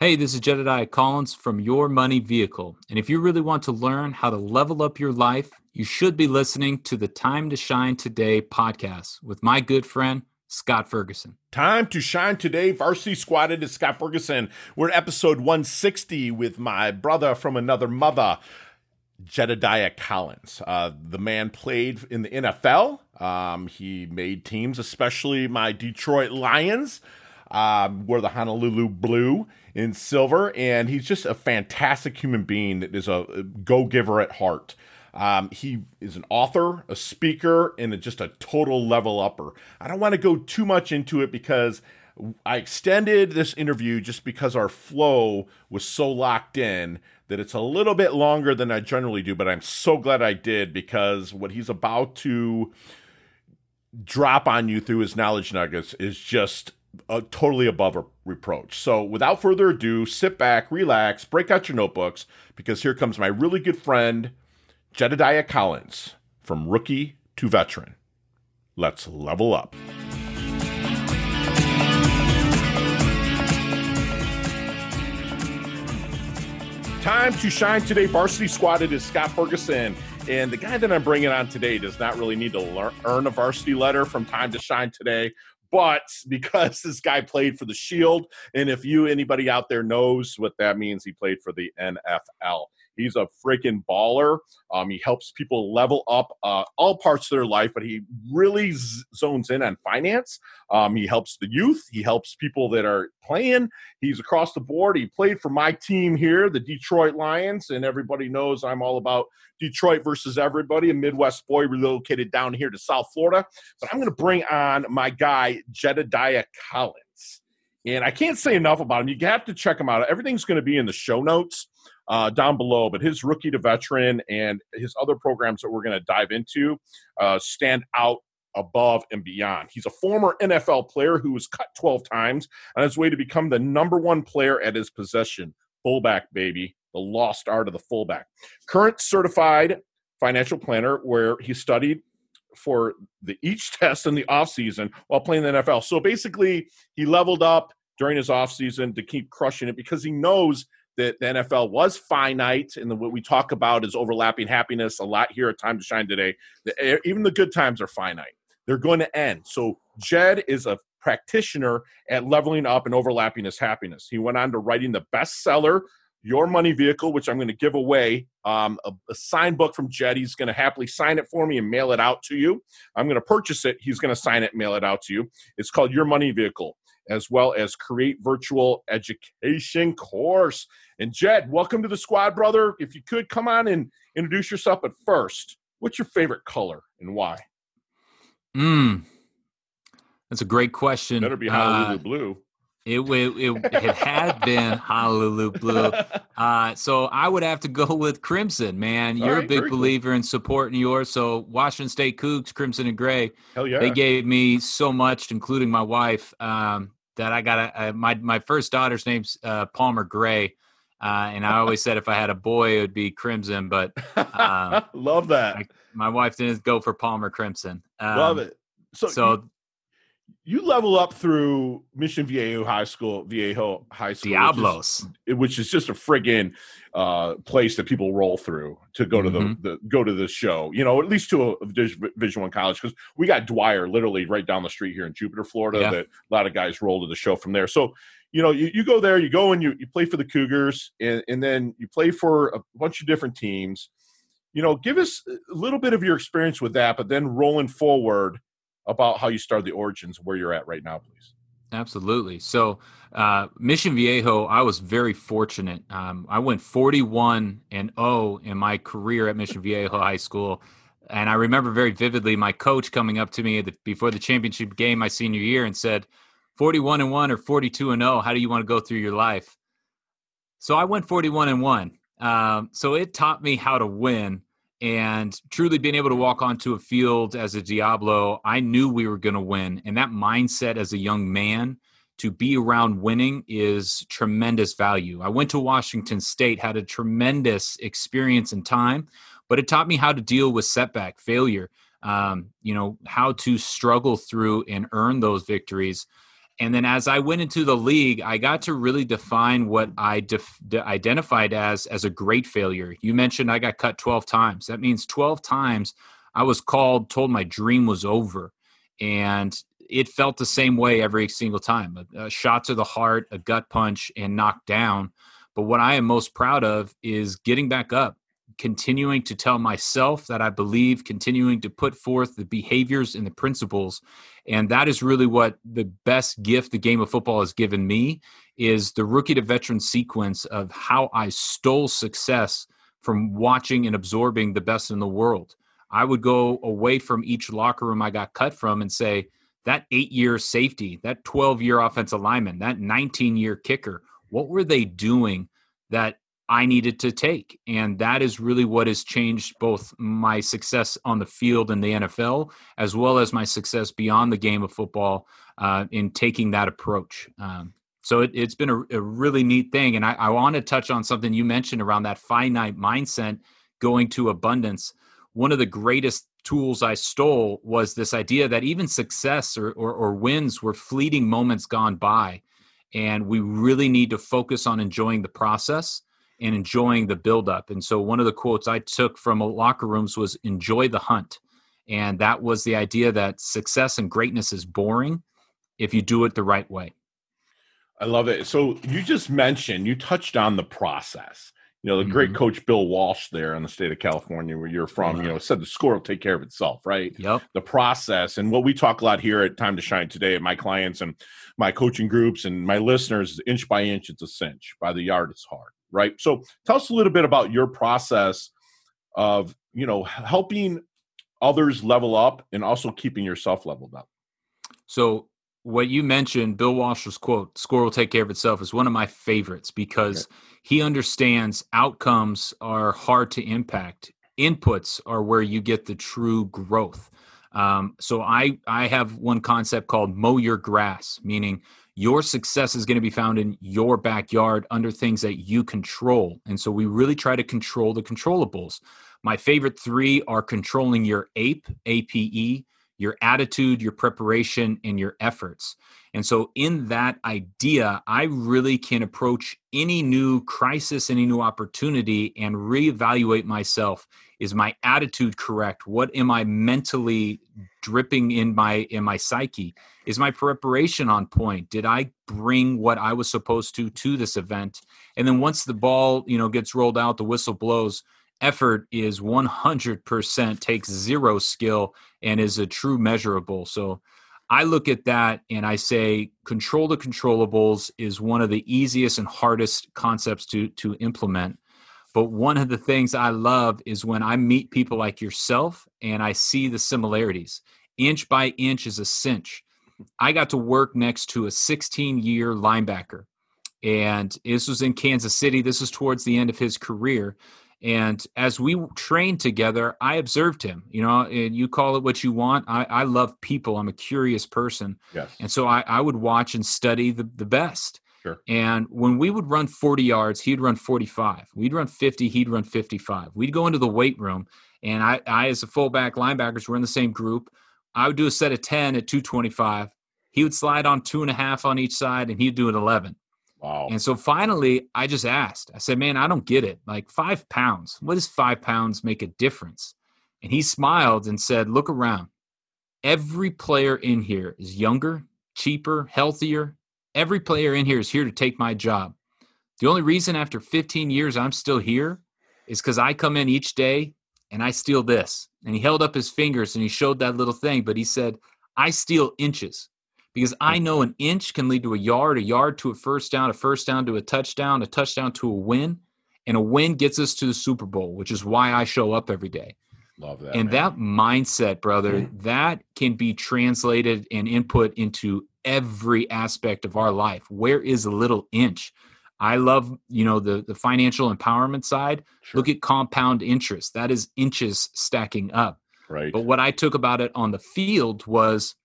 Hey, this is Jedediah Collins from Your Money Vehicle. And if you really want to learn how to level up your life, you should be listening to the Time to Shine Today podcast with my good friend, Scott Ferguson. Time to shine today. Varsity Squatted is Scott Ferguson. We're episode 160 with my brother from another mother, Jedediah Collins. Uh, the man played in the NFL. Um, he made teams, especially my Detroit Lions, um, wore the Honolulu blue in silver, and he's just a fantastic human being that is a go giver at heart. Um, he is an author, a speaker, and a, just a total level upper. I don't want to go too much into it because I extended this interview just because our flow was so locked in that it's a little bit longer than I generally do, but I'm so glad I did because what he's about to drop on you through his knowledge nuggets is just uh, totally above reproach. So, without further ado, sit back, relax, break out your notebooks because here comes my really good friend, Jedediah Collins, from rookie to veteran. Let's level up. Time to shine today. Varsity Squatted is Scott Ferguson. And the guy that I'm bringing on today does not really need to learn, earn a varsity letter from Time to Shine today. But because this guy played for the Shield, and if you, anybody out there knows what that means, he played for the NFL. He's a freaking baller. Um, he helps people level up uh, all parts of their life, but he really z- zones in on finance. Um, he helps the youth. He helps people that are playing. He's across the board. He played for my team here, the Detroit Lions, and everybody knows I'm all about Detroit versus everybody. A Midwest boy relocated down here to South Florida. But I'm going to bring on my guy, Jedediah Collins. And I can't say enough about him. You have to check him out. Everything's going to be in the show notes uh, down below. But his rookie to veteran and his other programs that we're going to dive into uh, stand out above and beyond. He's a former NFL player who was cut 12 times on his way to become the number one player at his possession. Fullback, baby, the lost art of the fullback. Current certified financial planner, where he studied for the each test in the offseason while playing the NFL. So basically, he leveled up during his offseason to keep crushing it because he knows that the NFL was finite, and the, what we talk about is overlapping happiness a lot here at Time to Shine today. The, even the good times are finite; they're going to end. So Jed is a practitioner at leveling up and overlapping his happiness. He went on to writing the bestseller your money vehicle, which I'm going to give away um, a, a signed book from Jed. He's going to happily sign it for me and mail it out to you. I'm going to purchase it. He's going to sign it, mail it out to you. It's called Your Money Vehicle, as well as Create Virtual Education Course. And Jed, welcome to the squad, brother. If you could come on and introduce yourself, but first, what's your favorite color and why? Mm, that's a great question. Better be Honolulu uh, blue. It, it, it, it had been Honolulu blue. Uh, so I would have to go with Crimson, man. You're right, a big believer cool. in supporting yours. So Washington State Cougs, Crimson and Gray. Hell yeah. They gave me so much, including my wife, um, that I got a, a, my, my first daughter's name's uh, Palmer Gray. Uh, and I always said if I had a boy, it would be Crimson. But um, love that. I, my wife didn't go for Palmer Crimson. Um, love it. So, so you level up through Mission Viejo High School, Viejo High School, Diablos, which is, which is just a friggin' uh, place that people roll through to go to mm-hmm. the, the, go to the show. You know, at least to a Division One college because we got Dwyer literally right down the street here in Jupiter, Florida. Yeah. That a lot of guys roll to the show from there. So you know, you, you go there, you go and you, you play for the Cougars, and, and then you play for a bunch of different teams. You know, give us a little bit of your experience with that, but then rolling forward about how you started the origins, where you're at right now, please. Absolutely. So, uh, Mission Viejo, I was very fortunate. Um, I went 41 and 0 in my career at Mission Viejo High School. And I remember very vividly my coach coming up to me before the championship game my senior year and said, 41 and 1 or 42 and 0 how do you want to go through your life? So i went 41 and 1 um, so it taught me how to win and truly being able to walk onto a field as a diablo i knew we were going to win. And that mindset as a young man to be around winning is tremendous value. I went to washington state had a tremendous experience and time but it taught me how to deal with setback failure um, you know how to struggle through and earn those victories And then as I went into the league, I got to really define what I def- identified as as a great failure. You mentioned I got cut 12 times. That means 12 times I was called, told my dream was over. And it felt the same way every single time a, a shot to the heart, a gut punch, and knocked down. But what I am most proud of is getting back up, continuing to tell myself that I believe, continuing to put forth the behaviors and the principles. And that is really what the best gift the game of football has given me is the rookie to veteran sequence of how I stole success from watching and absorbing the best in the world. I would go away from each locker room I got cut from and say, that eight year safety, that 12 year offensive lineman, that 19 year kicker, what were they doing that I needed to take. And that is really what has changed both my success on the field in the NFL, as well as my success beyond the game of football uh, in taking that approach. Um, so it, has been a, a, really neat thing. And I, I want to touch on something you mentioned around that finite mindset going to abundance. One of the greatest tools I stole was this idea that even success or, or, or wins were fleeting moments gone by. And we really need to focus on enjoying the process and enjoying the buildup. And so one of the quotes I took from locker rooms was enjoy the hunt. And that was the idea that success and greatness is boring if you do it the right way. I love it. So you just mentioned, you touched on the process. You know, the mm-hmm. great coach Bill Walsh there in the state of California, where you're from, you know, said the score will take care of itself, right? Yep. The process and what we talk a lot here at Time to Shine today, at my clients and my coaching groups and my listeners, inch by inch, it's a cinch. By the yard, it's hard right? So tell us a little bit about your process of, you know, helping others level up and also keeping yourself leveled up. So what you mentioned, Bill Walsh's quote, score will take care of itself, is one of my favorites because okay. he understands outcomes are hard to impact. Inputs are where you get the true growth. Um, so I I have one concept called mow your grass, meaning your success is going to be found in your backyard under things that you control. And so we really try to control the controllables. My favorite three are controlling your APE, APE, your attitude, your preparation, and your efforts. And so, in that idea, I really can approach any new crisis, any new opportunity, and reevaluate myself. Is my attitude correct? What am I mentally dripping in my in my psyche? Is my preparation on point? Did I bring what I was supposed to to this event? And then once the ball, you know, gets rolled out, the whistle blows effort is 100% takes zero skill and is a true measurable. So I look at that and I say control the controllables is one of the easiest and hardest concepts to to implement. But one of the things I love is when I meet people like yourself and I see the similarities. Inch by inch is a cinch. I got to work next to a 16 year linebacker. And this was in Kansas City. This is towards the end of his career. And as we trained together, I observed him. You know, and you call it what you want. I, I love people. I'm a curious person. Yes. And so I, I would watch and study the, the best. Sure. And when we would run 40 yards, he'd run 45. We'd run 50, he'd run 55. We'd go into the weight room, and I, I as a fullback linebackers, were in the same group. I would do a set of 10 at 225. He would slide on two and a half on each side, and he'd do an 11. Wow. And so finally, I just asked, I said, man, I don't get it. Like five pounds, what does five pounds make a difference? And he smiled and said, look around. Every player in here is younger, cheaper, healthier. Every player in here is here to take my job. The only reason after 15 years I'm still here is because I come in each day and I steal this. And he held up his fingers and he showed that little thing, but he said, I steal inches because I know an inch can lead to a yard, a yard to a first down, a first down to a touchdown, a touchdown to a win, and a win gets us to the Super Bowl, which is why I show up every day. Love that. And man. that mindset, brother, mm-hmm. that can be translated and input into every aspect of our life. Where is a little inch? I love, you know, the the financial empowerment side. Sure. Look at compound interest. That is inches stacking up. Right. But what I took about it on the field was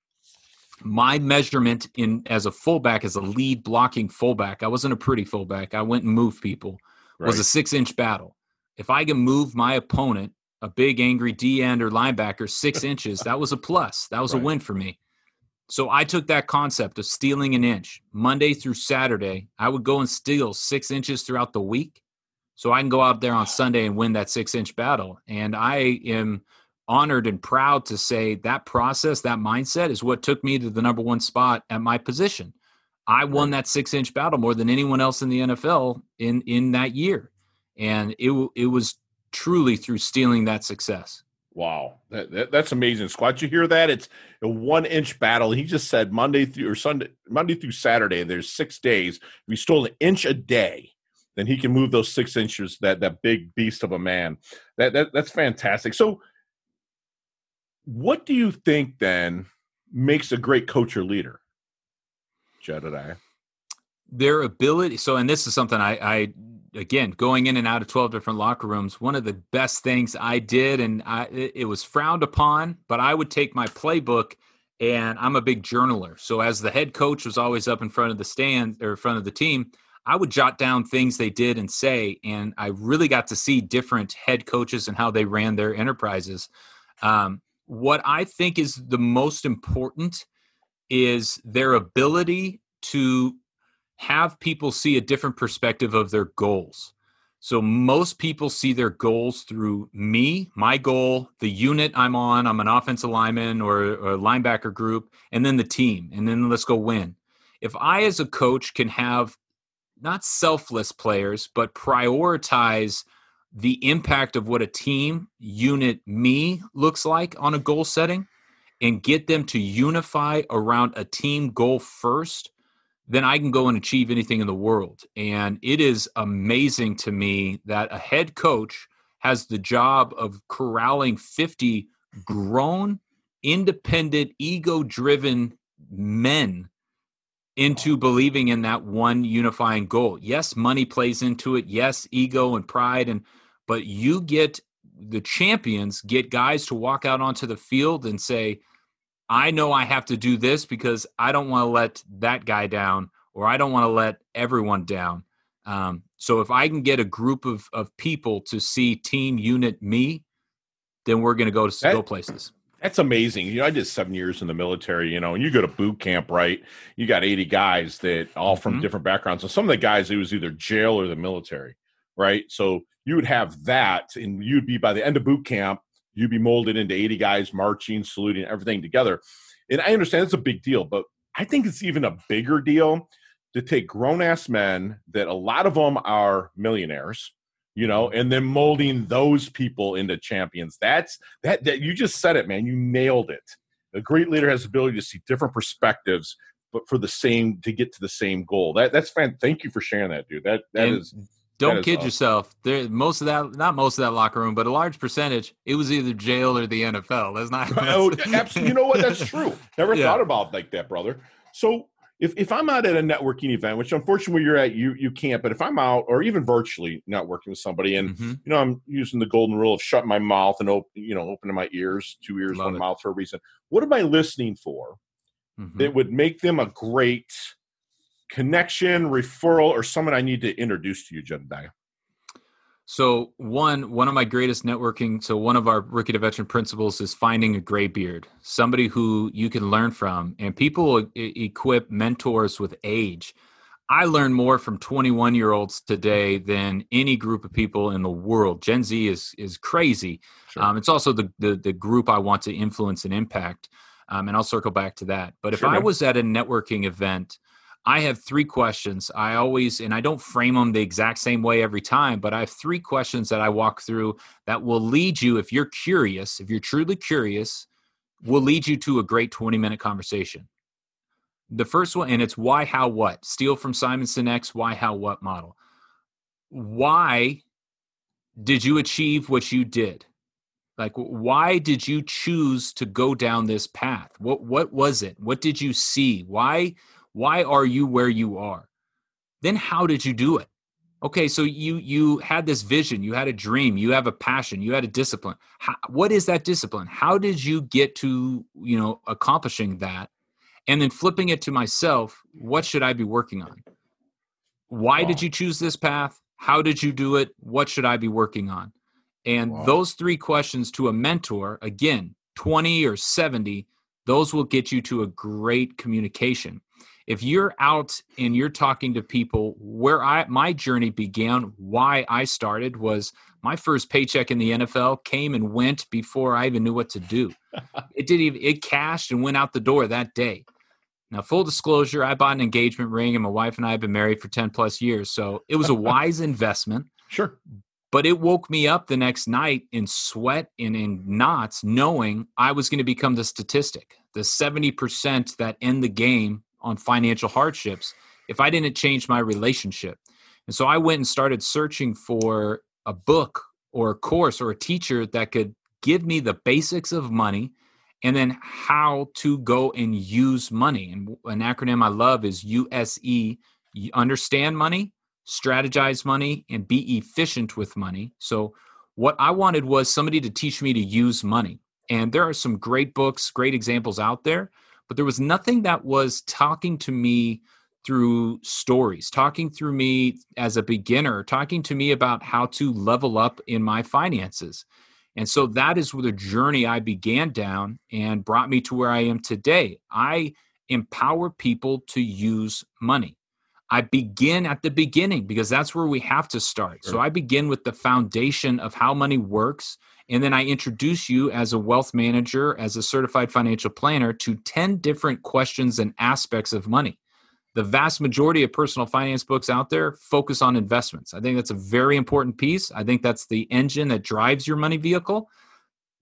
my measurement in as a fullback as a lead blocking fullback i wasn't a pretty fullback i went and moved people right. was a six inch battle if i can move my opponent a big angry d end or linebacker six inches that was a plus that was right. a win for me So I took that concept of stealing an inch Monday through Saturday. I would go and steal six inches throughout the week. So I can go out there on Sunday and win that six inch battle. And I am honored and proud to say that process, that mindset is what took me to the number one spot at my position. I won that six inch battle more than anyone else in the NFL in in that year, and it it was truly through stealing that success. Wow, that, that, that's amazing, Squad. You hear that? It's a one inch battle. He just said Monday through or Sunday, Monday through Saturday. and There's six days. If he stole an inch a day, then he can move those six inches. That that big beast of a man. That, that that's fantastic. So, what do you think then makes a great coach or leader? Jedediah? Their ability. So, and this is something I, I again going in and out of 12 different locker rooms one of the best things i did and I, it was frowned upon but i would take my playbook and i'm a big journaler so as the head coach was always up in front of the stand or in front of the team i would jot down things they did and say and i really got to see different head coaches and how they ran their enterprises um, what i think is the most important is their ability to have people see a different perspective of their goals. So most people see their goals through me, my goal, the unit I'm on. I'm an offensive lineman or, a linebacker group, and then the team, and then let's go win. If I, as a coach, can have not selfless players, but prioritize the impact of what a team unit me looks like on a goal setting and get them to unify around a team goal first, then I can go and achieve anything in the world. And it is amazing to me that a head coach has the job of corralling 50 grown, independent, ego driven men into believing in that one unifying goal. Yes, money plays into it. Yes, ego and pride and but you get the champions get guys to walk out onto the field and say, I know I have to do this because I don't want to let that guy down or I don't want to let everyone down. Um, so if I can get a group of, of people to see team unit me, then we're going to go to that, go places. That's amazing. You know, I did seven years in the military, you know, and you go to boot camp, right? You got 80 guys that all from mm-hmm. different backgrounds. So some of the guys, it was either jail or the military, right? So you would have that and you'd be by the end of boot camp, you'd be molded into 80 guys marching, saluting, everything together. And I understand it's a big deal, but I think it's even a bigger deal to take grown ass men that a lot of them are millionaires, you know, mm-hmm. and then molding those people into champions. That's that that you just said it, man. You nailed it. A great leader has the ability to see different perspectives, but for the same to get to the same goal. That that's fan. Thank you for sharing that, dude. That that and is don't kid awesome. yourself. There, most of that, not most of that locker room, but a large percentage, it was either jail or the NFL. That's not. Oh, absolutely. You know what? That's true. Never yeah. thought about like that, brother. So if, if I'm out at a networking event, which unfortunately you're at, you you can't. But if I'm out or even virtually networking with somebody, and mm-hmm. you know I'm using the golden rule of shutting my mouth and open, you know, opening my ears, two ears, Love one it. mouth for a reason. What am I listening for mm-hmm. that would make them a great connection, referral, or someone I need to introduce to you, Jedediah? So one one of my greatest networking. So one of our rookie to veteran principles is finding a gray beard, somebody who you can learn from. And people equip mentors with age. I learn more from 21 year olds today than any group of people in the world. Gen Z is is crazy. Sure. Um, it's also the, the, the group I want to influence and impact. Um, and I'll circle back to that. But if sure, I was at a networking event I have three questions. I always, and I don't frame them the exact same way every time, but I have three questions that I walk through that will lead you, if you're curious, if you're truly curious, will lead you to a great 20 minute conversation. The first one, and it's why, how, what. Steal from Simon Sinek's why, how, what model. Why did you achieve what you did? Like, why did you choose to go down this path? What what was it? What did you see? Why why are you where you are? Then how did you do it? Okay, so you you had this vision, you had a dream, you have a passion, you had a discipline. How, what is that discipline? How did you get to, you know, accomplishing that? And then flipping it to myself, what should I be working on? Why wow. did you choose this path? How did you do it? What should I be working on? And wow. those three questions to a mentor, again, 20 or 70, those will get you to a great communication. If you're out and you're talking to people where I my journey began, why I started was my first paycheck in the NFL came and went before I even knew what to do. it didn't even it cashed and went out the door that day. Now, full disclosure, I bought an engagement ring and my wife and I have been married for 10 plus years. So it was a wise investment. Sure. But it woke me up the next night in sweat and in knots, knowing I was going to become the statistic, the 70% that end the game on financial hardships if I didn't change my relationship. And so I went and started searching for a book or a course or a teacher that could give me the basics of money and then how to go and use money. And an acronym I love is USE understand money, strategize money, and be efficient with money. So, what I wanted was somebody to teach me to use money. And there are some great books, great examples out there, but there was nothing that was talking to me through stories, talking through me as a beginner, talking to me about how to level up in my finances. And so that is where the journey I began down and brought me to where I am today. I empower people to use money. I begin at the beginning because that's where we have to start. Sure. So I begin with the foundation of how money works. And then I introduce you as a wealth manager, as a certified financial planner, to 10 different questions and aspects of money the vast majority of personal finance books out there focus on investments. I think that's a very important piece. I think that's the engine that drives your money vehicle.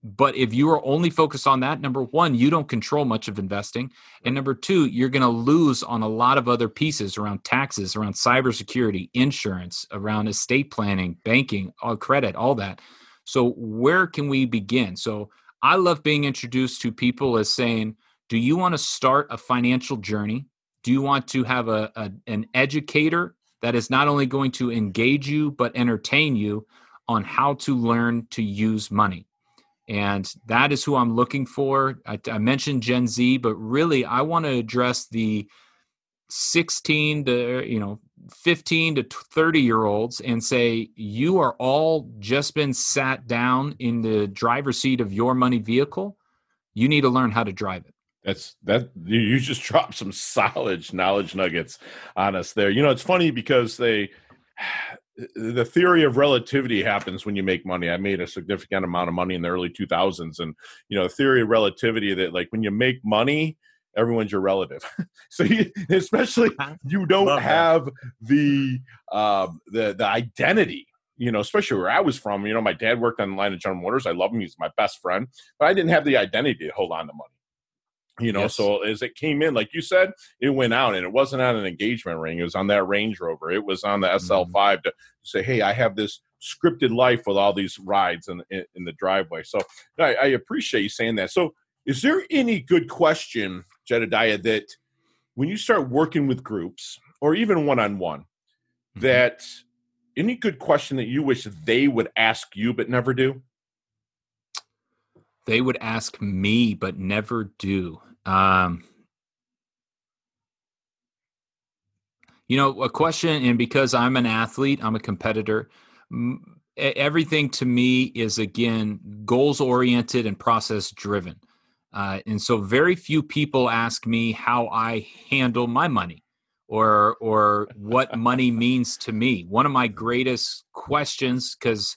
But if you are only focused on that, number one, you don't control much of investing. And number two, you're going to lose on a lot of other pieces around taxes, around cybersecurity, insurance, around estate planning, banking, all credit, all that. So, where can we begin? So, I love being introduced to people as saying, Do you want to start a financial journey? Do you want to have a, a an educator that is not only going to engage you but entertain you on how to learn to use money? And that is who I'm looking for. I, I mentioned Gen Z, but really I want to address the 16 to you know 15 to 30 year olds and say you are all just been sat down in the driver's seat of your money vehicle you need to learn how to drive it that's that you just dropped some solid knowledge nuggets on us there. You know, it's funny because they the theory of relativity happens when you make money. I made a significant amount of money in the early 2000s and you know, the theory of relativity that like when you make money, everyone's your relative. so you, especially you don't have the um the the identity you know, especially where I was from, you know, my dad worked on the line of General Motors. I love him. He's my best friend, but I didn't have the identity to hold on to money you know yes. so as it came in like you said it went out and it wasn't on an engagement ring it was on that range rover it was on the sl5 mm-hmm. to say hey i have this scripted life with all these rides in, in, in the driveway so I, I, appreciate you saying that so is there any good question jedediah that when you start working with groups or even one-on-one mm-hmm. that any good question that you wish they would ask you but never do they would ask me but never do um, you know, a question, and because I'm an athlete, I'm a competitor. Everything to me is again goals oriented and process driven. Uh, and so, very few people ask me how I handle my money or or what money means to me. One of my greatest questions, because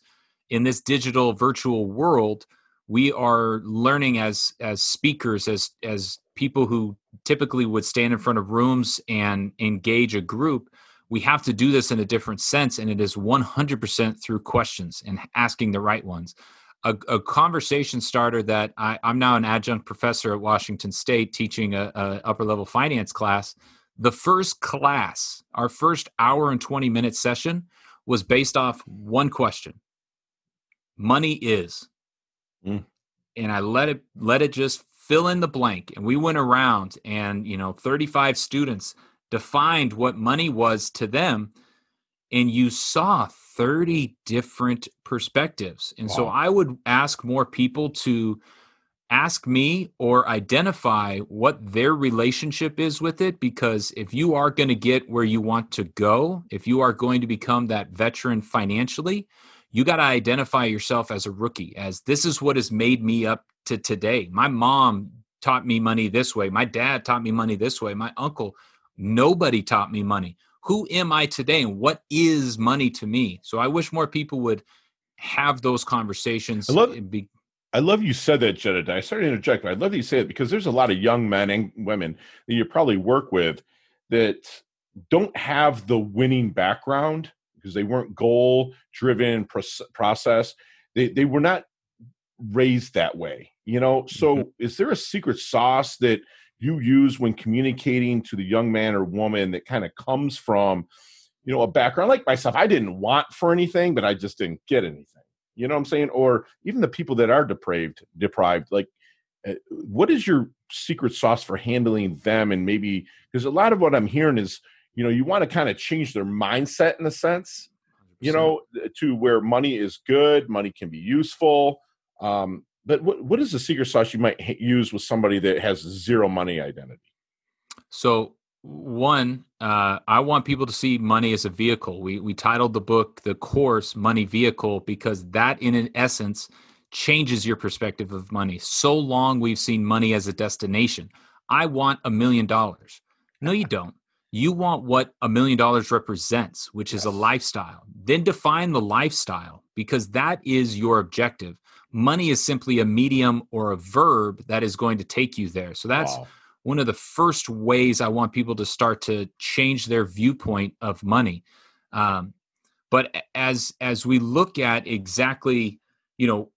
in this digital virtual world, we are learning as as speakers as as people who typically would stand in front of rooms and engage a group we have to do this in a different sense and it is 100% through questions and asking the right ones a, a conversation starter that I, am now an adjunct professor at washington state teaching a, a upper level finance class the first class our first hour and 20 minute session was based off one question money is Mm. And I let it let it just fill in the blank. And we went around and, you know, 35 students defined what money was to them. And you saw 30 different perspectives. And wow. so I would ask more people to ask me or identify what their relationship is with it because if you are going to get where you want to go, if you are going to become that veteran financially, you got to identify yourself as a rookie as this is what has made me up to today my mom taught me money this way. My dad taught me money this way. My uncle, nobody taught me money. Who am I today and what is money to me? So I wish more people would have those conversations. I love, be, I love you said that, Jedediah. I started to interject, but I love that you say it because there's a lot of young men and women that you probably work with that don't have the winning background because they weren't goal driven process. They, they were not raised that way, you know? So mm-hmm. is there a secret sauce that you use when communicating to the young man or woman that kind of comes from, you know, a background like myself? I didn't want for anything, but I just didn't get anything. You know what I'm saying? Or even the people that are depraved, deprived, like uh, what is your secret sauce for handling them and maybe because a lot of what i'm hearing is you know you want to kind of change their mindset in a sense you know to where money is good money can be useful um, but what, what is the secret sauce you might use with somebody that has zero money identity? So one uh, i want people to see money as a vehicle. We, we titled the book the course money vehicle because that in an essence changes your perspective of money. So long we've seen money as a destination. I want a million dollars. No you don't. You want what a million dollars represents, which is a lifestyle. Then define the lifestyle because that is your objective. Money is simply a medium or a verb that is going to take you there. So that's wow. one of the first ways I want people to start to change their viewpoint of money. Um, but as as we look at exactly, you know,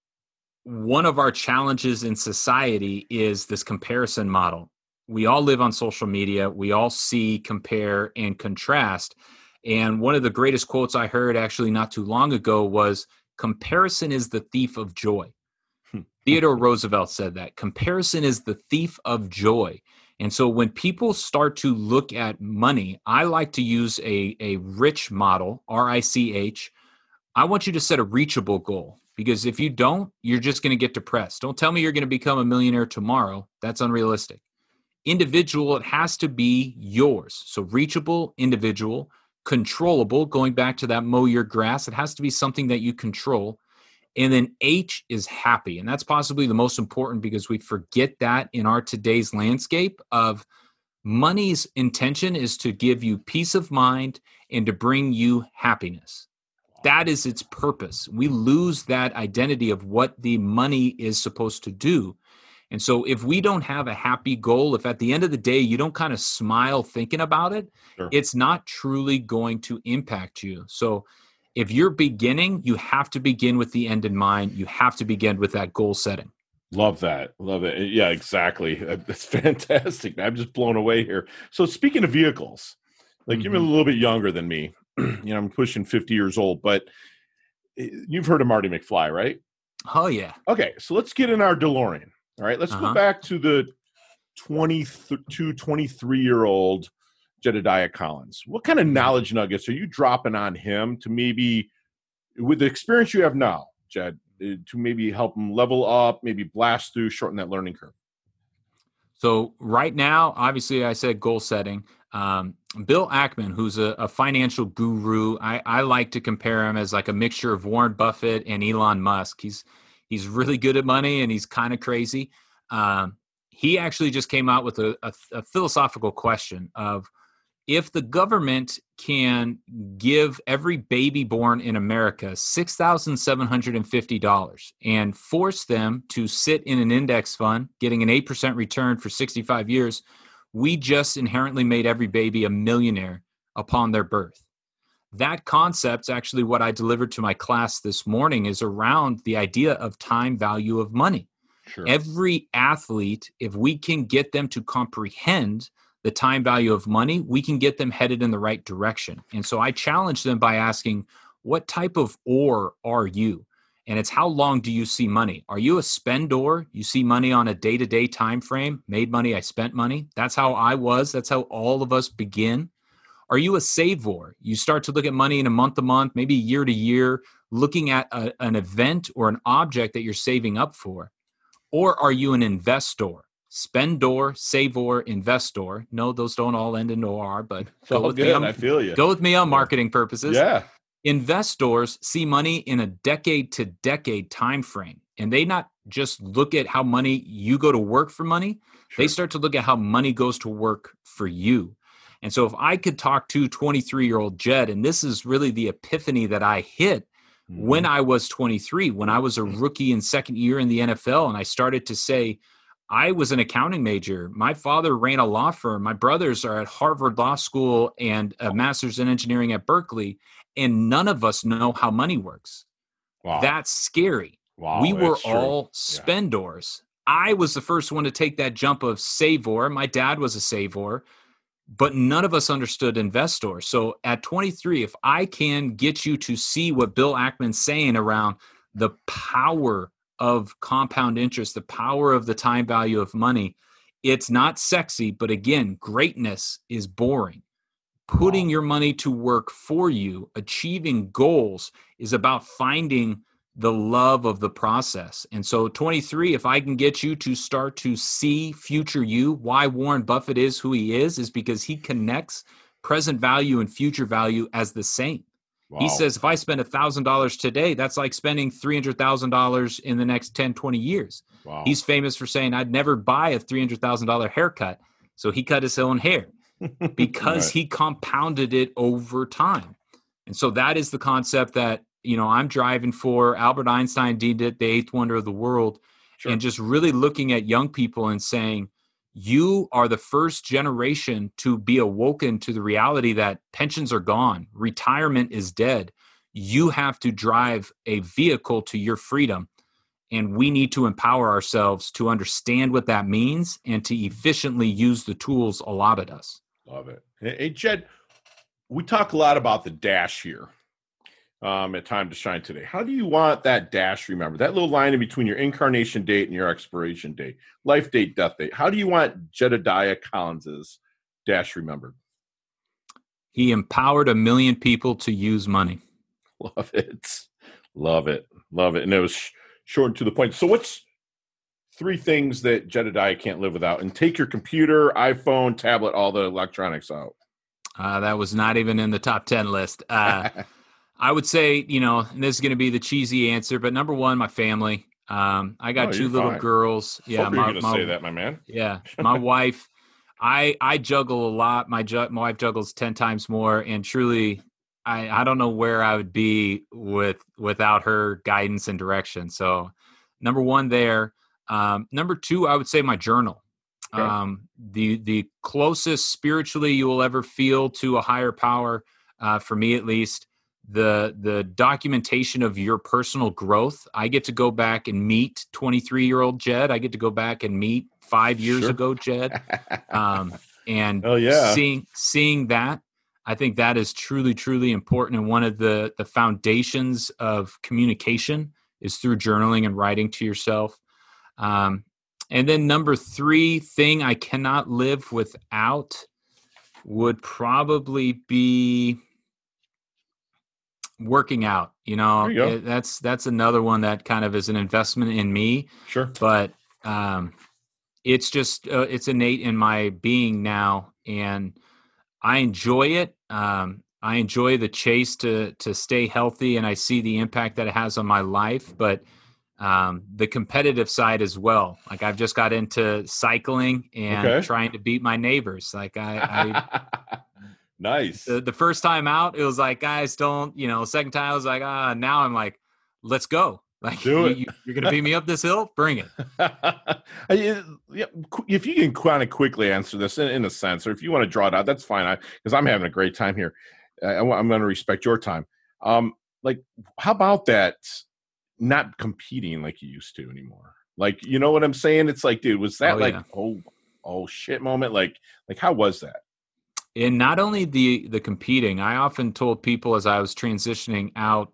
one of our challenges in society is this comparison model we all live on social media. We all see, compare, and contrast. And one of the greatest quotes I heard actually not too long ago was comparison is the thief of joy. Hmm. Theodore Roosevelt said that comparison is the thief of joy. And so when people start to look at money, I like to use a, a rich model, R I C H. I want you to set a reachable goal because if you don't, you're just going to get depressed. Don't tell me you're going to become a millionaire tomorrow. That's unrealistic individual, it has to be yours. So reachable, individual, controllable, going back to that mow your grass, it has to be something that you control. And then H is happy. And that's possibly the most important because we forget that in our today's landscape of money's intention is to give you peace of mind and to bring you happiness. That is its purpose. We lose that identity of what the money is supposed to do and so if we don't have a happy goal, if at the end of the day you don't kind of smile thinking about it, sure. it's not truly going to impact you. So if you're beginning, you have to begin with the end in mind. You have to begin with that goal setting. Love that. Love it. Yeah, exactly. That's fantastic. I'm just blown away here. So speaking of vehicles, like mm-hmm. you're a little bit younger than me. you know, I'm pushing 50 years old, but eh, you've heard of Marty McFly, right? Oh yeah. Okay, so let's get in our DeLorean. All right, let's uh-huh. go back to the 22, 23 year old Jedediah Collins. What kind of mm-hmm. knowledge nuggets are you dropping on him to maybe, with the experience you have now, Jed, uh, to maybe help him level up, maybe blast through, shorten that learning curve? So, right now, obviously, I said goal setting. Um, Bill Ackman, who's a, a financial guru, I, I, like to compare him as like a mixture of Warren Buffett and Elon Musk. He's He's really good at money and he's kind of crazy. Um, he actually just came out with a, a, a philosophical question of if the government can give every baby born in America $6,750 and force them to sit in an index fund, getting an 8% return for 65 years, we just inherently made every baby a millionaire upon their birth that concept actually what I delivered to my class this morning is around the idea of time value of money. Sure. Every athlete, if we can get them to comprehend the time value of money, we can get them headed in the right direction. And so I challenge them by asking, what type of or are you? And it's how long do you see money? Are you a spendor? You see money on a day-to-day time frame, made money, I spent money. That's how I was. That's how all of us begin. Are you a savor? You start to look at money in a month to month, maybe year to year, looking at a, an event or an object that you're saving up for. Or are you an investor? Spendor, savor, investor. No, those don't all end in or, but it's go with good. me on, I feel you. Go with me on marketing purposes. Yeah. Investors see money in a decade to decade time frame, and they not just look at how money you go to work for money. Sure. They start to look at how money goes to work for you. And so if I could talk to 23 year old Jed, and this is really the epiphany that I hit mm-hmm. when I was 23, when I was a mm-hmm. rookie in second year in the NFL, and I started to say, I was an accounting major. My father ran a law firm. My brothers are at Harvard Law School and a master's in engineering at Berkeley, and none of us know how money works. Wow. That's scary. Wow, we were all spendors. Yeah. I was the first one to take that jump of savor. My dad was a savor but none of us understood investor. So at 23, if I can get you to see what Bill Ackman's saying around the power of compound interest, the power of the time value of money, it's not sexy, but again, greatness is boring. Putting wow. your money to work for you, achieving goals is about finding the love of the process. And so 23 if I can get you to start to see future you, why Warren Buffett is who he is is because he connects present value and future value as the same. Wow. He says if I spend $1,000 today, that's like spending $300,000 in the next 10, 20 years. Wow. He's famous for saying I'd never buy a $300,000 haircut. So he cut his own hair because right. he compounded it over time. And so that is the concept that you know I'm driving for. Albert Einstein deemed it the eighth wonder of the world, sure. and just really looking at young people and saying, you are the first generation to be awoken to the reality that pensions are gone, retirement is dead. You have to drive a vehicle to your freedom. And we need to empower ourselves to understand what that means and to efficiently use the tools allotted us. Love it. Hey, Jed, we talk a lot about the dash here um, at Time to Shine today. How do you want that dash remembered? That little line in between your incarnation date and your expiration date, life date, death date. How do you want Jedediah Collins's dash remembered? He empowered a million people to use money. Love it. Love it. Love it. And it was sh- short and to the point. So, what's three things that Jedediah can't live without? And take your computer, iPhone, tablet, all the electronics out. Uh, that was not even in the top 10 list. Uh, I would say, you know, and this is going to be the cheesy answer, but number one, my family. Um, I got oh, two little fine. girls. Yeah, Hope my, my, say that, my man. Yeah, my wife. I I juggle a lot. My ju- my wife juggles ten times more, and truly, I I don't know where I would be with without her guidance and direction. So, number one there. Um, number two, I would say my journal. Okay. Um, the the closest spiritually you will ever feel to a higher power, uh, for me at least, the the documentation of your personal growth. I get to go back and meet 23 year old jed. I get to go back and meet five years sure. ago jed. Um, and oh, yeah. seeing seeing that i think that is truly truly important. And one of the the foundations of communication is through journaling and writing to yourself. Um, and then number three thing i cannot live without would probably be working out you know? You it, that's that's another one that kind of is an investment in me sure. but um it's just uh, it's innate in my being now and i enjoy it. Um i enjoy the chase to to stay healthy and i see the impact that it has on my life but um the competitive side as well. Like i've just got into cycling and okay. trying to beat my neighbors. Like i i Nice. The, the, first time out, it was like, guys, don't, you know, second time I was like, ah, now I'm like, let's go. Like, Do it. You, are going to beat me up this hill? Bring it. if you can kind of quickly answer this in, in, a sense, or if you want to draw it out, that's fine. Because I'm having a great time here. I, I'm going to respect your time. Um, like, how about that not competing like you used to anymore? Like, you know what I'm saying? It's like, dude, was that oh, like, yeah. oh, oh shit moment? Like, like how was that? And not only the the competing i often told people as i was transitioning out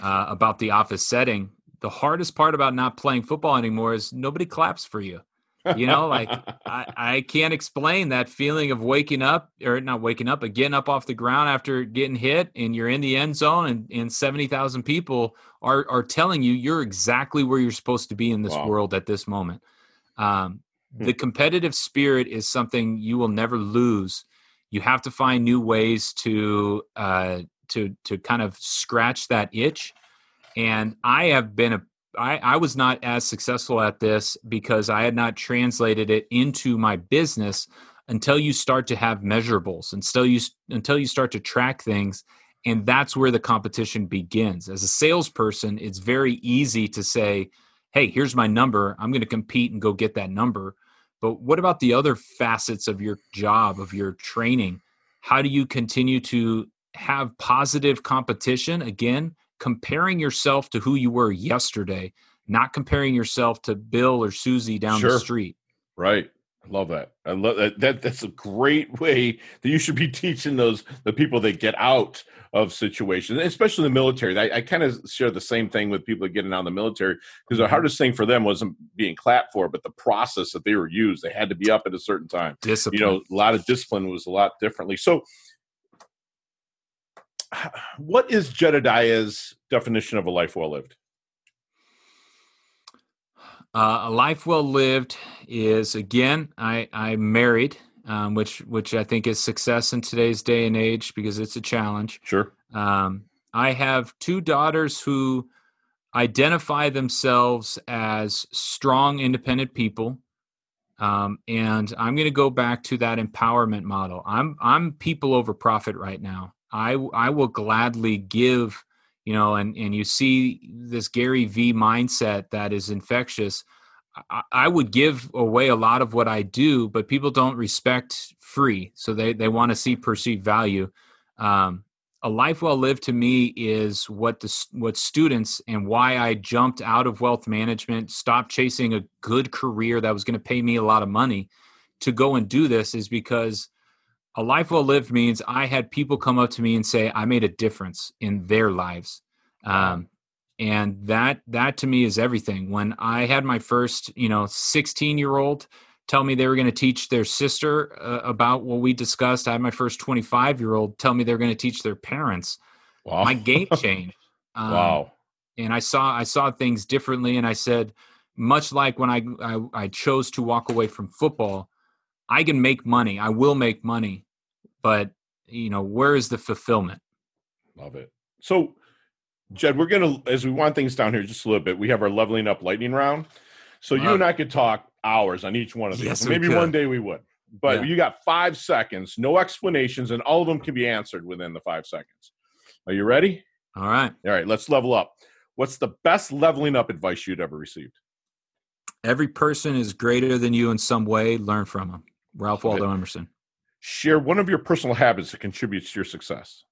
uh, about the office setting the hardest part about not playing football anymore is nobody claps for you you know like I, I can't explain that feeling of waking up or not waking up but getting up off the ground after getting hit and you're in the end zone and, and 70000 people are are telling you you're exactly where you're supposed to be in this wow. world at this moment um, hmm. the competitive spirit is something you will never lose you have to find new ways to uh, to to kind of scratch that itch. And I have been a I, I was not as successful at this because I had not translated it into my business until you start to have measurables, until you until you start to track things, and that's where the competition begins. As a salesperson, it's very easy to say, "Hey, here's my number. I'm going to compete and go get that number." But what about the other facets of your job, of your training? How do you continue to have positive competition again comparing yourself to who you were yesterday, not comparing yourself to Bill or Susie down sure. the street. Right. Love that. I love that. that. That's a great way that you should be teaching those the people that get out of situations, especially the military. I, I kind of share the same thing with people that getting out of the military because the mm-hmm. hardest thing for them wasn't being clapped for, but the process that they were used. They had to be up at a certain time. Discipline. You know, a lot of discipline was a lot differently. So what is Jedediah's definition of a life well lived? Uh, a life well lived is again, I I'm married, um, which which I think is success in today's day and age because it's a challenge. Sure. Um, I have two daughters who identify themselves as strong, independent people. Um, and I'm going to go back to that empowerment model. I'm I'm people over profit right now. I I will gladly give, you know, and and you see this Gary V mindset that is infectious. I, I would give away a lot of what I do, but people don't respect free, so they they want to see perceived value. Um, a life well lived to me is what the what students and why I jumped out of wealth management, stopped chasing a good career that was going to pay me a lot of money to go and do this is because a life well lived means I had people come up to me and say I made a difference in their lives. Um, and that that to me is everything. When I had my first, you know, 16 year old tell me they were going to teach their sister uh, about what we discussed, I had my first 25 year old tell me they're going to teach their parents. Wow. My game changed. Um, wow. And I saw I saw things differently, and I said, much like when I, I I chose to walk away from football, I can make money. I will make money, but you know, where is the fulfillment? Love it. So, Jed, we're gonna as we want things down here just a little bit. We have our leveling up lightning round. So you uh, and I could talk hours on each one of these. Yes, Maybe one day we would. But yeah. you got five seconds, no explanations, and all of them can be answered within the five seconds. Are you ready? All right. All right, let's level up. What's the best leveling up advice you'd ever received? Every person is greater than you in some way. Learn from them. Ralph Waldo Emerson. Share one of your personal habits that contributes to your success.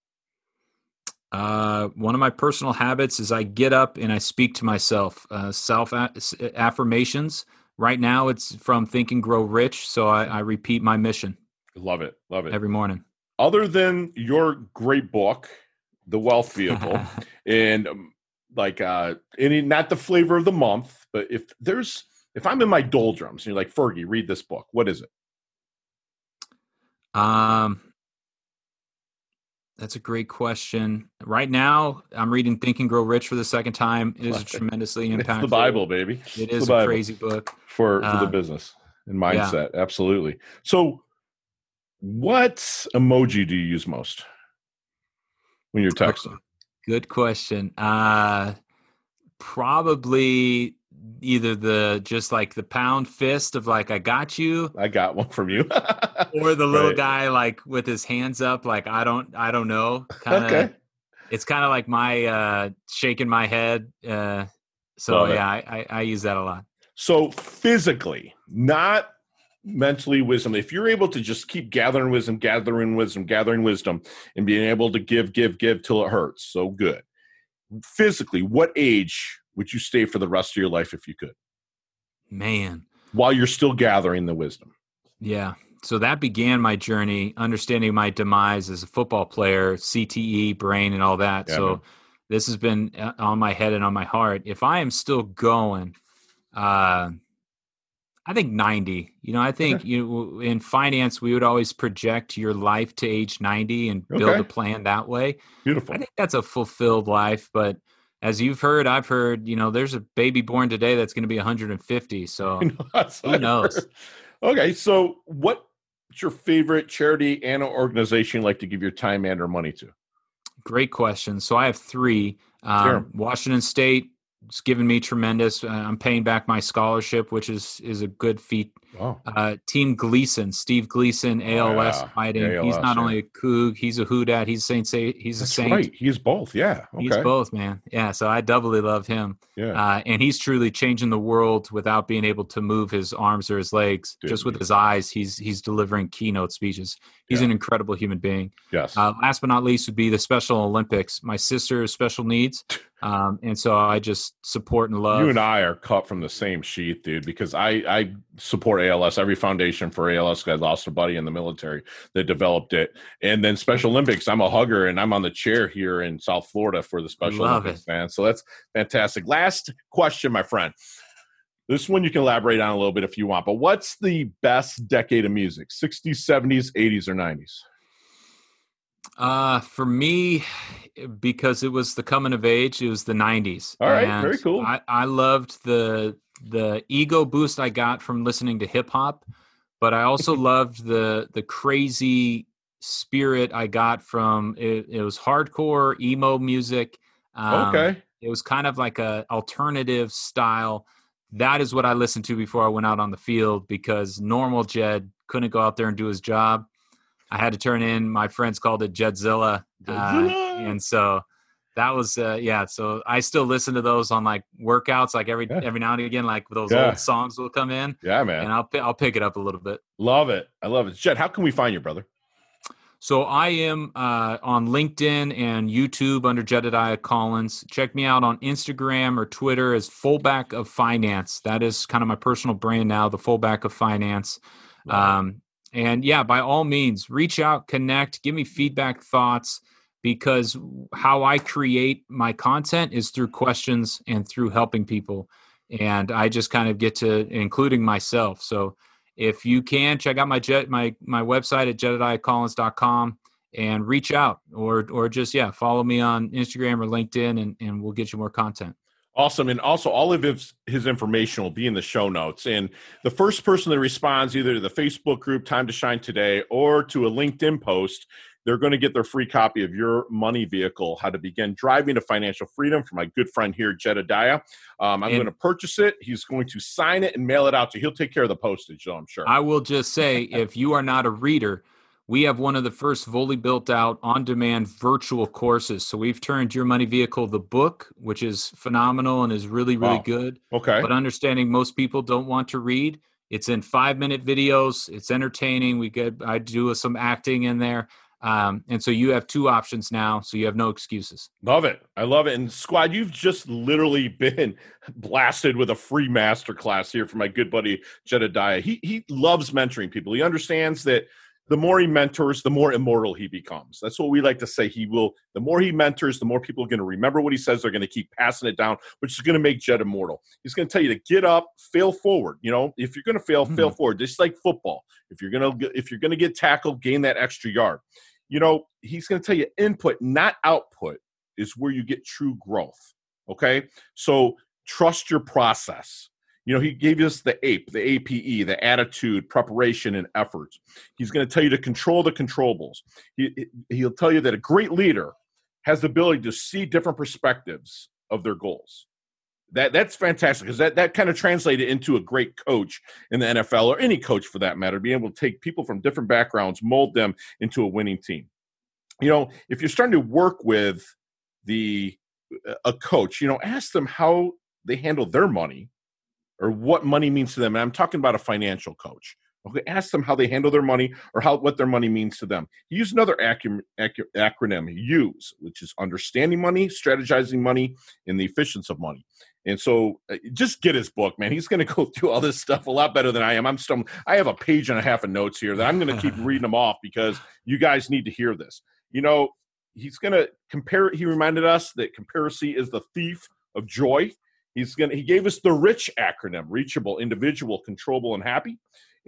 Uh, one of my personal habits is I get up and I speak to myself. Uh, self affirmations. Right now, it's from Think and Grow Rich. So I, I repeat my mission. Love it. Love it. Every morning. Other than your great book, The Wealth Vehicle, and um, like uh any not the flavor of the month, but if there's if I'm in my doldrums and you're like, Fergie, read this book, what is it? Um, that's a great question. Right now, I'm reading Think and Grow Rich for the second time. It is tremendously impactful. It's the Bible, baby. It is a crazy book for for the um, business and mindset. Yeah. Absolutely. So, what emoji do you use most when you're texting? Good question. Uh, probably either the just like the pound fist of like I got you. I got one from you. or the little right. guy like with his hands up like I don't I don't know. Kinda, okay. It's kind of like my uh shaking my head. Uh so Love yeah, I, I, I use that a lot. So physically, not mentally wisdom. If you're able to just keep gathering wisdom, gathering wisdom, gathering wisdom, and being able to give, give, give till it hurts, so good. Physically, what age would you stay for the rest of your life if you could? Man. While you're still gathering the wisdom. Yeah. So that began my journey, understanding my demise as a football player, CTE, brain, and all that. Yeah, so man. this has been uh, on my head and on my heart. If I am still going, uh, I think 90. You know, I think you in finance we would always project your life to age 90 and build okay. a plan that way. Beautiful. I think that's a fulfilled life, but as you've heard, I've heard, you know, there's a baby born today that's going to be 150. So who knows? Okay. So what's your favorite charity and organization you like to give your time and or money to? Great question. So I have three. Um, sure. Washington State it's given me tremendous. Uh, I'm paying back my scholarship, which is is a good feat. Oh, Uh, Team Gleason, Steve Gleason, ALS yeah. fighting. he's not yeah. only a Coug, he's a Who Dat. He's a Saint. He's a Saint. right. He's both. Yeah. Okay. He's both, man. Yeah, so I doubly love him. Yeah. Uh, and he's truly changing the world without being able to move his arms or his legs. Dude, Just with his eyes, he's he's delivering keynote speeches. He's Yeah. an incredible human being. yes. Uh, last but not least would be the Special Olympics. My sister has special needs, um, and so I just support and love. you and I are cut from the same sheath, dude. Because I I support ALS. Every foundation for ALS. I lost a buddy in the military that developed it, and then Special Olympics. I'm a hugger, and I'm on the chair here in South Florida for the Special Love Olympics, man. So that's fantastic. Last question, my friend. This one you can elaborate on a little bit if you want. But what's the best decade of music? 60s, 70s, 80s, or 90s? Uh, for me, because it was the coming of age, it was the '90s. All right, And very cool. I, I loved the the ego boost I got from listening to hip hop, but I also loved the the crazy spirit I got from it. It was hardcore emo music. Um, okay. it was kind of like a alternative style. That is what I listened to before I went out on the field because normal Jed couldn't go out there and do his job. I had to turn in. My friends called it Jedzilla, uh, and so that was uh, yeah. So I still listen to those on like workouts, like every Yeah. every now and again, like those Yeah. old songs will come in, Yeah, man. and I'll I'll pick it up a little bit. love it. I love it. Jed, how can we find you, brother? So I am uh, on LinkedIn and YouTube under Jedediah Collins. Check me out on Instagram or Twitter as Fullback of Finance. That is kind of my personal brand now, the Fullback of Finance. Um, and yeah, by all means, reach out, connect, give me feedback, thoughts, because how I create my content is through questions and through helping people. And I just kind of get to, including myself. So if you can, check out my jet my my website at jedediahcollins.com and reach out or or just yeah, follow me on Instagram or LinkedIn and, and we'll get you more content. Awesome. And also, all of his, his information will be in the show notes. And the first person that responds either to the Facebook group, Time to Shine Today, or to a LinkedIn post, they're going to get their free copy of Your Money Vehicle How to Begin Driving to Financial Freedom from my good friend here, Jedediah. Um, I'm And- going to purchase it. He's going to sign it and mail it out to you. He'll take care of the postage, though, I'm sure. I will just say if you are not a reader, we have one of the first fully built out on demand virtual courses. So we've turned Your Money Vehicle the book, which is phenomenal and is really, really Wow. good. okay. But understanding most people don't want to read. It's in five minute videos. It's entertaining. We get I do some acting in there. Um, and so you have two options now, so you have no excuses. Love it. I love it. And squad, you've just literally been blasted with a free masterclass here from my good buddy Jedediah. He he loves mentoring people. He understands that the more he mentors, the more immortal he becomes. That's what we like to say. He will the more he mentors, the more people are going to remember what he says. They're going to keep passing it down, which is going to make Jed immortal. He's going to tell you to get up, fail forward. You know, if you're going to fail, fail hmm. forward. Just like football. If you're going to if you're going to get tackled, gain that extra yard. You know, he's going to tell you input, not output, is where you get true growth. Okay, so trust your process. You know, he gave us the APE, the APE, the attitude, preparation, and efforts. He's going to tell you to control the controllables. He, he'll tell you that a great leader has the ability to see different perspectives of their goals. That that's fantastic because that that kind of translated into a great coach in the NFL or any coach for that matter, being able to take people from different backgrounds, mold them into a winning team. You know, if you're starting to work with the a coach, you know, ask them how they handle their money or what money means to them. And I'm talking about a financial coach. Okay, ask them how they handle their money or how what their money means to them. Use another acronym, acronym use, which is understanding money, strategizing money, and the efficiency of money. And so, uh, just get his book, man. He's going to go through all this stuff a lot better than I am. I'm still, I have a page and a half of notes here that I'm going to keep reading them off because you guys need to hear this. You know, he's going to compare. He reminded us that comparison is the thief of joy. He's to He gave us the rich acronym: reachable, individual, controllable, and happy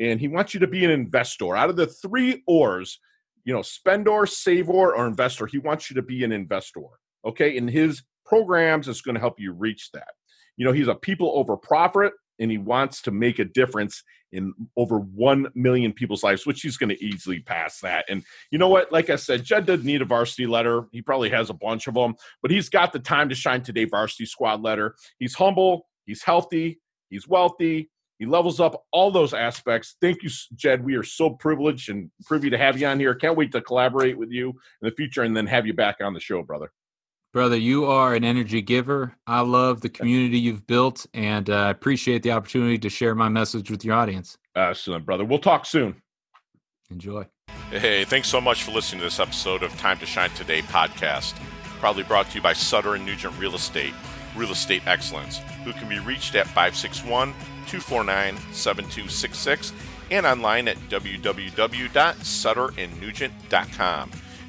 and he wants you to be an investor. Out of the three ors, you know, spendor, savor, or investor, he wants you to be an investor. Okay, in his programs, it's going to help you reach that. You know, he's a people over profit and he wants to make a difference in over 1 million people's lives, which he's going to easily pass that. And you know what? Like I said, Jed doesn't need a varsity letter. He probably has a bunch of them, but he's got the time to shine today varsity squad letter. He's humble, he's healthy, he's wealthy. He levels up all those aspects. Thank you, Jed. We are so privileged and privy to have you on here. Can't wait to collaborate with you in the future and then have you back on the show, brother. Brother, you are an energy giver. I love the community you've built, and I uh, appreciate the opportunity to share my message with your audience. Excellent, brother. We'll talk soon. Enjoy. Hey, thanks so much for listening to this episode of Time to Shine Today podcast. Proudly brought to you by Sutter and Nugent Real Estate, Real Estate Excellence, who can be reached at 561 249 7266 and online at www.sutterandnugent.com.